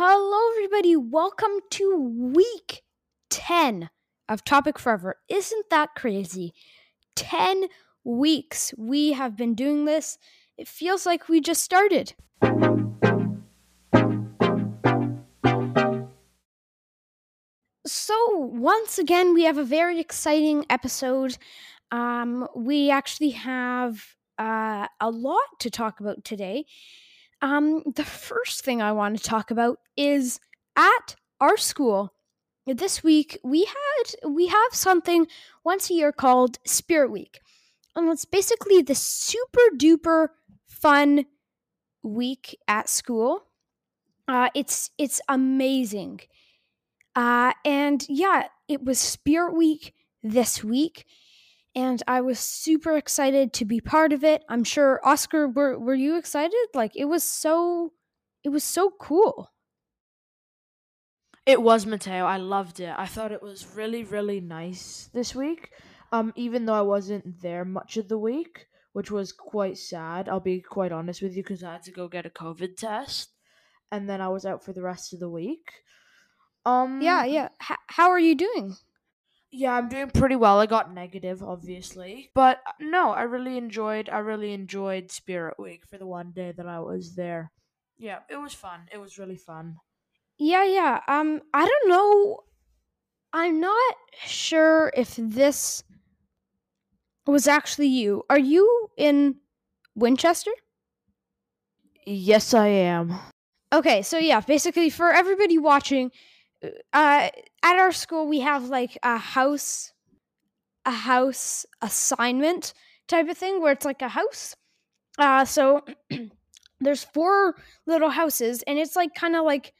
Hello, everybody. Welcome to week 10 of Topic Forever. Isn't that crazy? 10 weeks we have been doing this. It feels like we just started. So, once again, we have a very exciting episode. Um, we actually have uh, a lot to talk about today. Um, the first thing I want to talk about is at our school. This week we had we have something once a year called Spirit Week. And it's basically the super duper fun week at school. Uh, it's it's amazing. Uh, and yeah, it was Spirit Week this week and I was super excited to be part of it. I'm sure Oscar were were you excited? Like it was so it was so cool. It was Matteo. I loved it. I thought it was really really nice this week. Um even though I wasn't there much of the week, which was quite sad. I'll be quite honest with you cuz I had to go get a COVID test and then I was out for the rest of the week. Um Yeah, yeah. H- how are you doing? Yeah, I'm doing pretty well. I got negative, obviously, but uh, no, I really enjoyed. I really enjoyed Spirit Week for the one day that I was there. Yeah, it was fun. It was really fun. Yeah, yeah. Um, I don't know. I'm not sure if this was actually you. Are you in Winchester? Yes, I am. Okay, so yeah, basically for everybody watching, uh, at our school we have like a house a house assignment type of thing where it's like a house uh so there's four little houses and it's like kind of like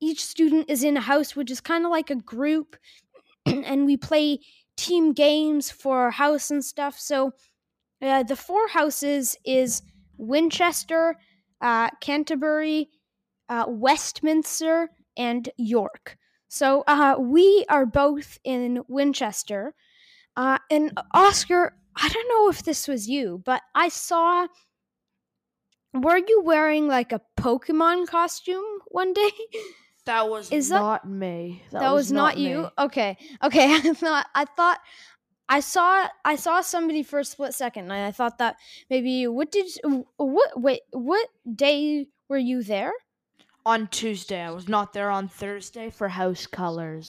each student is in a house which is kind of like a group and we play team games for house and stuff so uh, the four houses is winchester uh, canterbury uh, westminster and York. So uh, we are both in Winchester. Uh, and Oscar, I don't know if this was you, but I saw. Were you wearing like a Pokemon costume one day? That was Is not me. That, that was, was, not, not you. Okay, okay. I thought I thought I saw I saw somebody for a split second, and I thought that maybe you. what did what wait what day were you there? On Tuesday. I was not there on Thursday for house colors.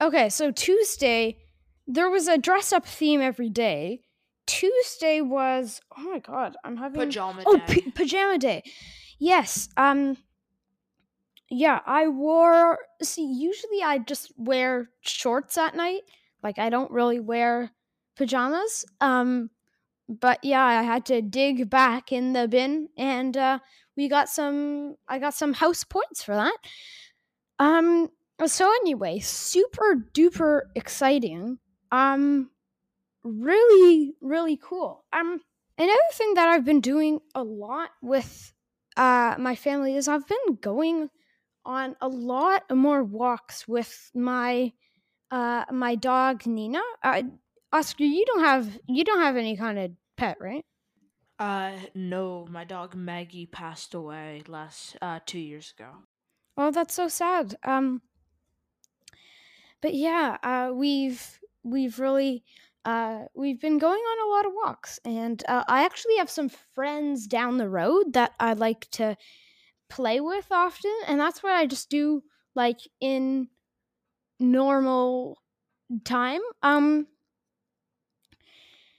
Okay, so Tuesday there was a dress up theme every day. Tuesday was oh my god, I'm having pajama oh, day. Oh, p- pajama day. Yes. Um yeah, I wore see usually I just wear shorts at night. Like I don't really wear pajamas. Um but yeah, I had to dig back in the bin and uh we got some I got some house points for that. Um so anyway, super duper exciting. Um really really cool. Um another thing that I've been doing a lot with uh my family is I've been going on a lot more walks with my uh my dog Nina. Uh, Oscar, you don't have you don't have any kind of pet, right? Uh, no, my dog Maggie passed away last uh two years ago. Oh, that's so sad. Um, but yeah, uh, we've we've really uh we've been going on a lot of walks, and uh, I actually have some friends down the road that I like to play with often, and that's what I just do like in normal time. Um,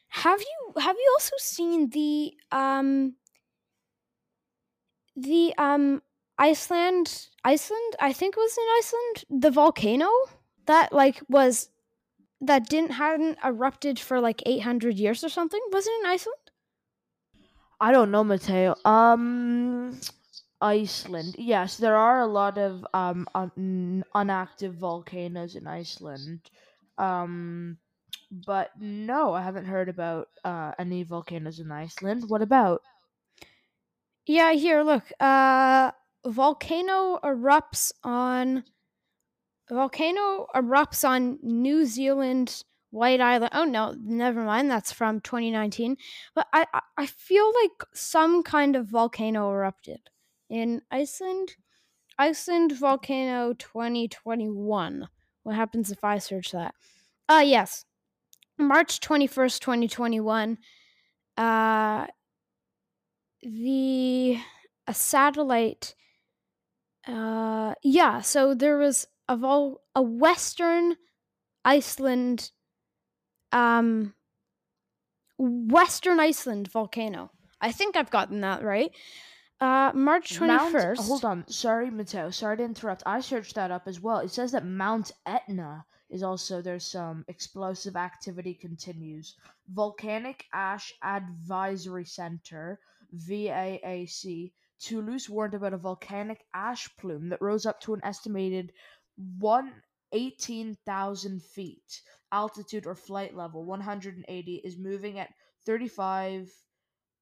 have you have you also seen the um the um Iceland Iceland I think it was in Iceland the volcano that like was that didn't hadn't erupted for like 800 years or something? Was it in Iceland? I don't know Matteo. Um Iceland yes there are a lot of um un- unactive volcanoes in Iceland. Um but no, I haven't heard about uh, any volcanoes in Iceland. What about? Yeah, here, look. Uh, volcano erupts on. Volcano erupts on New Zealand White Island. Oh no, never mind. That's from 2019. But I, I feel like some kind of volcano erupted in Iceland. Iceland volcano 2021. What happens if I search that? Uh yes. March 21st, 2021. Uh the a satellite uh yeah, so there was a vol a western Iceland um Western Iceland volcano. I think I've gotten that right. Uh, March twenty first. Hold on, sorry, Matteo. Sorry to interrupt. I searched that up as well. It says that Mount Etna is also there's some explosive activity continues. Volcanic Ash Advisory Center (VAAC) Toulouse warned about a volcanic ash plume that rose up to an estimated one eighteen thousand feet altitude or flight level 180 is moving at 35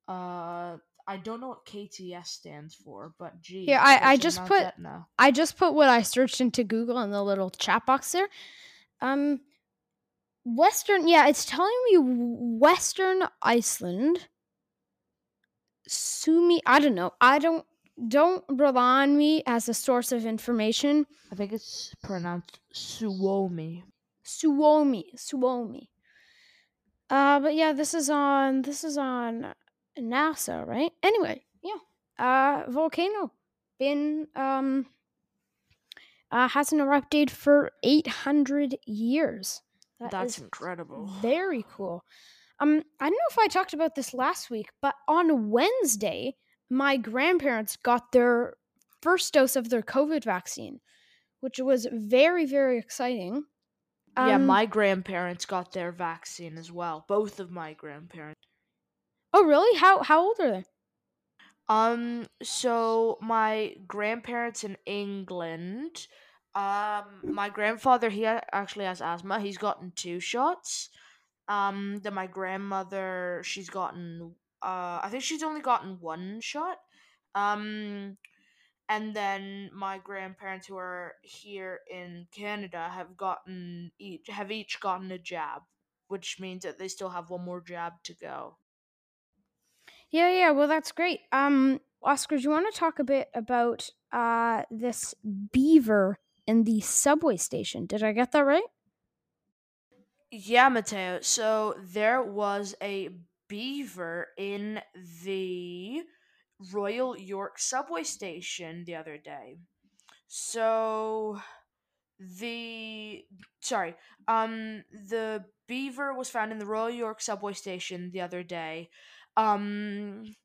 uh I don't know what KTS stands for, but gee. Yeah, I, I just put. I just put what I searched into Google in the little chat box there. Um Western yeah, it's telling me Western Iceland. Sumi I don't know. I don't don't rely on me as a source of information. I think it's pronounced Suomi. Suomi. Suomi. Uh but yeah, this is on this is on NASA, right? Anyway, yeah. Uh volcano been um uh hasn't erupted for 800 years. That That's incredible. Very cool. Um I don't know if I talked about this last week, but on Wednesday, my grandparents got their first dose of their COVID vaccine, which was very very exciting. Um, yeah, my grandparents got their vaccine as well. Both of my grandparents. Oh, really? How how old are they? Um, so my grandparents in England. Um, my grandfather he actually has asthma. He's gotten two shots. Um, then my grandmother she's gotten. Uh, I think she's only gotten one shot. Um, and then my grandparents who are here in Canada have gotten each have each gotten a jab, which means that they still have one more jab to go. Yeah, yeah. Well, that's great. Um, Oscar, do you want to talk a bit about uh this beaver in the subway station? Did I get that right? Yeah, Matteo. So there was a beaver in the Royal York subway station the other day. So the sorry, um the beaver was found in the Royal York subway station the other day. Um,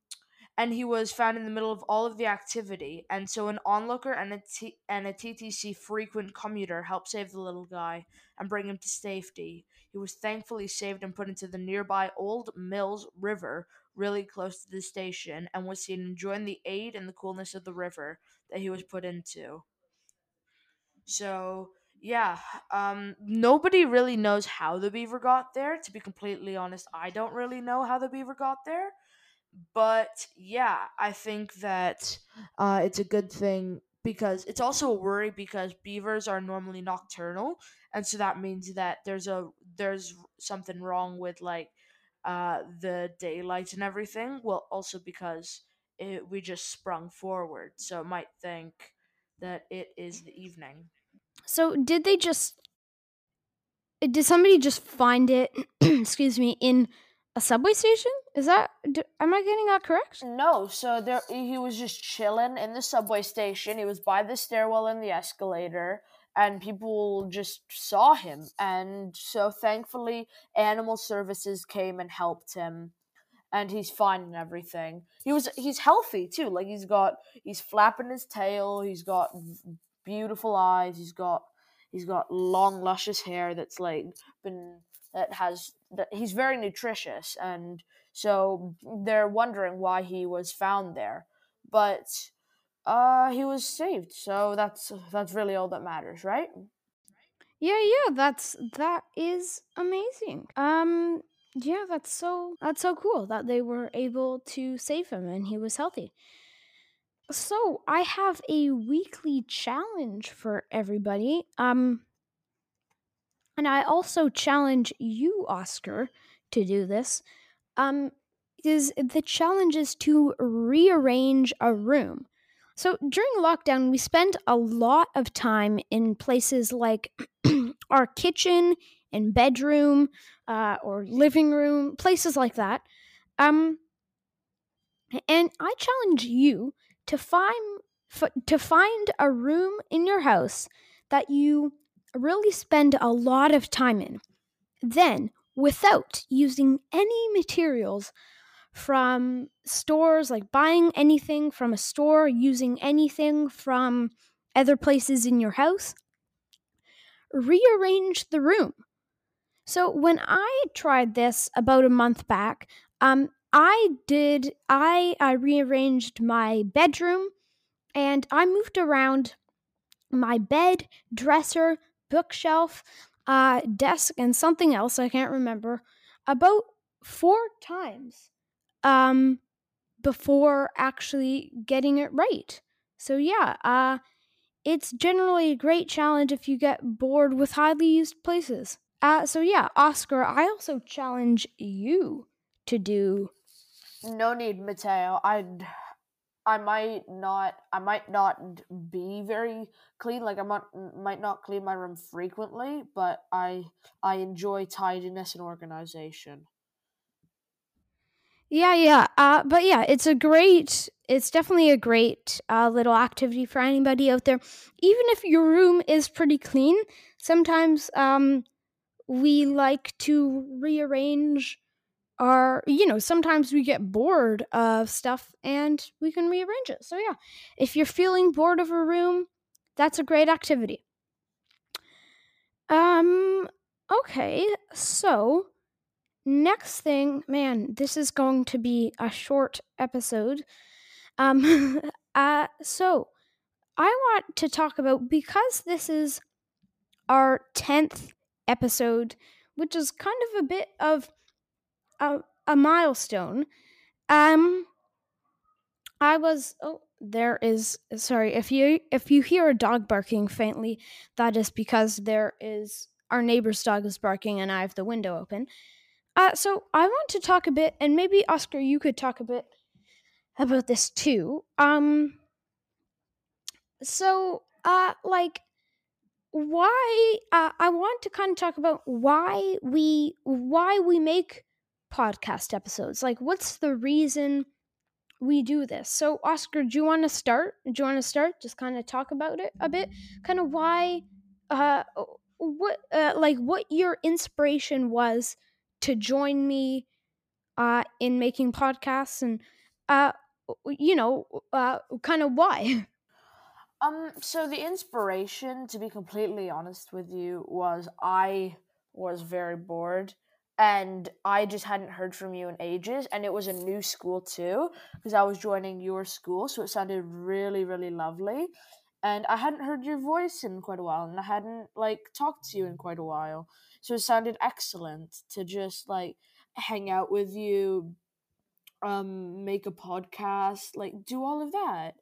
and he was found in the middle of all of the activity. And so an onlooker and a, T- and a TTC frequent commuter helped save the little guy and bring him to safety. He was thankfully saved and put into the nearby Old Mills River, really close to the station, and was seen enjoying the aid and the coolness of the river that he was put into. So yeah, um, nobody really knows how the beaver got there. To be completely honest, I don't really know how the beaver got there. But yeah, I think that uh, it's a good thing because it's also a worry because beavers are normally nocturnal, and so that means that there's a there's something wrong with like uh, the daylight and everything. Well, also because it, we just sprung forward, so it might think that it is the evening. So did they just eh, did somebody just find it excuse me in a subway station? Is that do, am I getting that correct? No, so there he was just chilling in the subway station. He was by the stairwell and the escalator and people just saw him and so thankfully animal services came and helped him and he's fine and everything. He was he's healthy too. Like he's got he's flapping his tail, he's got beautiful eyes. He's got he's got long luscious hair that's like been that has that he's very nutritious. And so they're wondering why he was found there. But uh he was saved. So that's that's really all that matters right? Yeah yeah that's that is amazing. Um yeah that's so that's so cool that they were able to save him and he was healthy so I have a weekly challenge for everybody. Um, and I also challenge you, Oscar, to do this. Um, is the challenge is to rearrange a room. So during lockdown, we spent a lot of time in places like our kitchen and bedroom uh, or living room, places like that. Um, and I challenge you to find f- to find a room in your house that you really spend a lot of time in. Then, without using any materials from stores, like buying anything from a store, using anything from other places in your house, rearrange the room. So when I tried this about a month back, um, I did I I rearranged my bedroom and I moved around my bed, dresser, bookshelf, uh, desk, and something else I can't remember about four times um, before actually getting it right. So yeah, uh, it's generally a great challenge if you get bored with highly used places. Uh, so yeah, Oscar, I also challenge you to do. No need, Matteo. I'd I might not I might not be very clean like I might might not clean my room frequently, but I I enjoy tidiness and organization. Yeah, yeah. Uh, but yeah, it's a great, it's definitely a great uh, little activity for anybody out there. Even if your room is pretty clean, sometimes um, we like to rearrange our, you know, sometimes we get bored of stuff and we can rearrange it. So yeah, if you're feeling bored of a room, that's a great activity. Um, okay, so next thing, man, this is going to be a short episode. Um, uh, so I want to talk about because this is our 10th episode, which is kind of a bit of a, a milestone. Um, I was oh there is sorry if you if you hear a dog barking faintly, that is because there is our neighbor's dog is barking and I have the window open. Uh, so I want to talk a bit, and maybe Oscar, you could talk a bit about this too. Um, so uh, like why uh, I want to kind of talk about why we why we make podcast episodes. Like, what's the reason we do this? So, Oscar, do you want to start? Do you want to start? Just kind of talk about it a bit. Kind of why, uh, what, uh, like, what your inspiration was to join me uh, in making podcasts and uh, you know uh, kind of why um so the inspiration to be completely honest with you was i was very bored and i just hadn't heard from you in ages and it was a new school too because i was joining your school so it sounded really really lovely and i hadn't heard your voice in quite a while and i hadn't like talked to you in quite a while so it sounded excellent to just like hang out with you, um, make a podcast, like do all of that.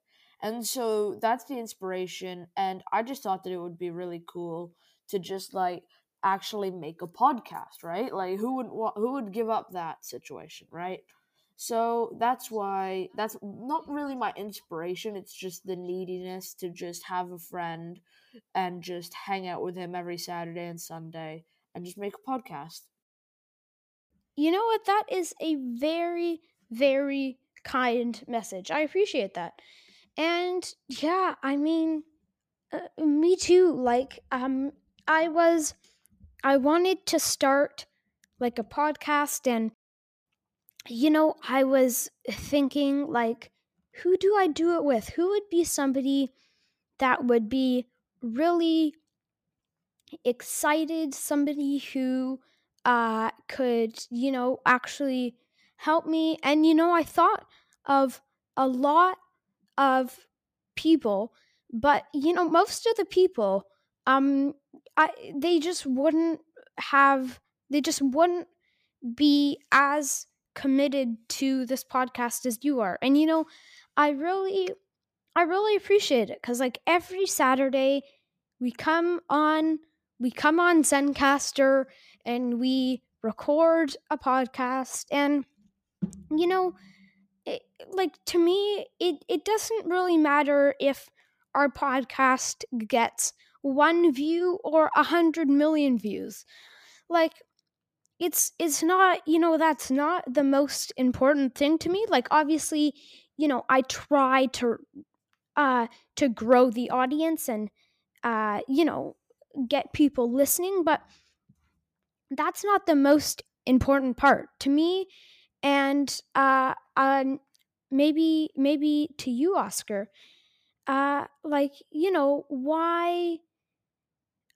And so that's the inspiration. And I just thought that it would be really cool to just like actually make a podcast, right? Like who would wa- who would give up that situation, right? So that's why that's not really my inspiration. It's just the neediness to just have a friend and just hang out with him every Saturday and Sunday and just make a podcast. You know what? That is a very, very kind message. I appreciate that. And yeah, I mean, uh, me too. Like, um, I was, I wanted to start like a podcast, and you know, I was thinking, like, who do I do it with? Who would be somebody that would be really excited, somebody who uh, could, you know, actually help me. And, you know, I thought of a lot of people, but, you know, most of the people, um, I, they just wouldn't have, they just wouldn't be as committed to this podcast as you are. And, you know, I really, I really appreciate it because, like, every Saturday we come on we come on Zencastr and we record a podcast and you know it, like to me it it doesn't really matter if our podcast gets one view or a hundred million views. Like it's it's not you know that's not the most important thing to me like obviously you know i try to uh to grow the audience and uh you know get people listening but that's not the most important part to me. And uh um maybe maybe to you oscar uh like you know why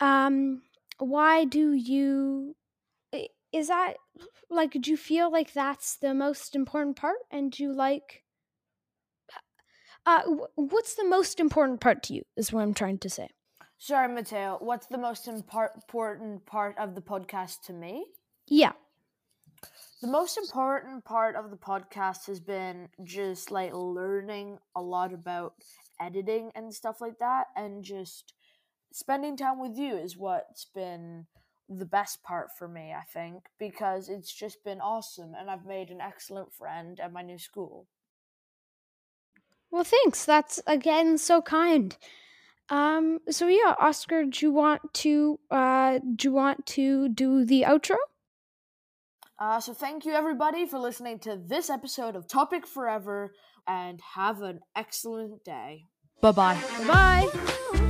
um why do you is that like do you feel like that's the most important part and do you like uh what's the most important part to you is what i'm trying to say Sorry, Matteo. What's the most important part of the podcast to me? yeah The most important part of the podcast has been just like learning a lot about editing and stuff like that, and just spending time with you is what's been the best part for me, I think, because it's just been awesome, and I've made an excellent friend at my new school. well thanks that's again so kind um so yeah oscar do you want to uh do you want to do the outro Uh, so thank you everybody for listening to this episode of Topic Forever, and have an excellent day. Bye bye. bye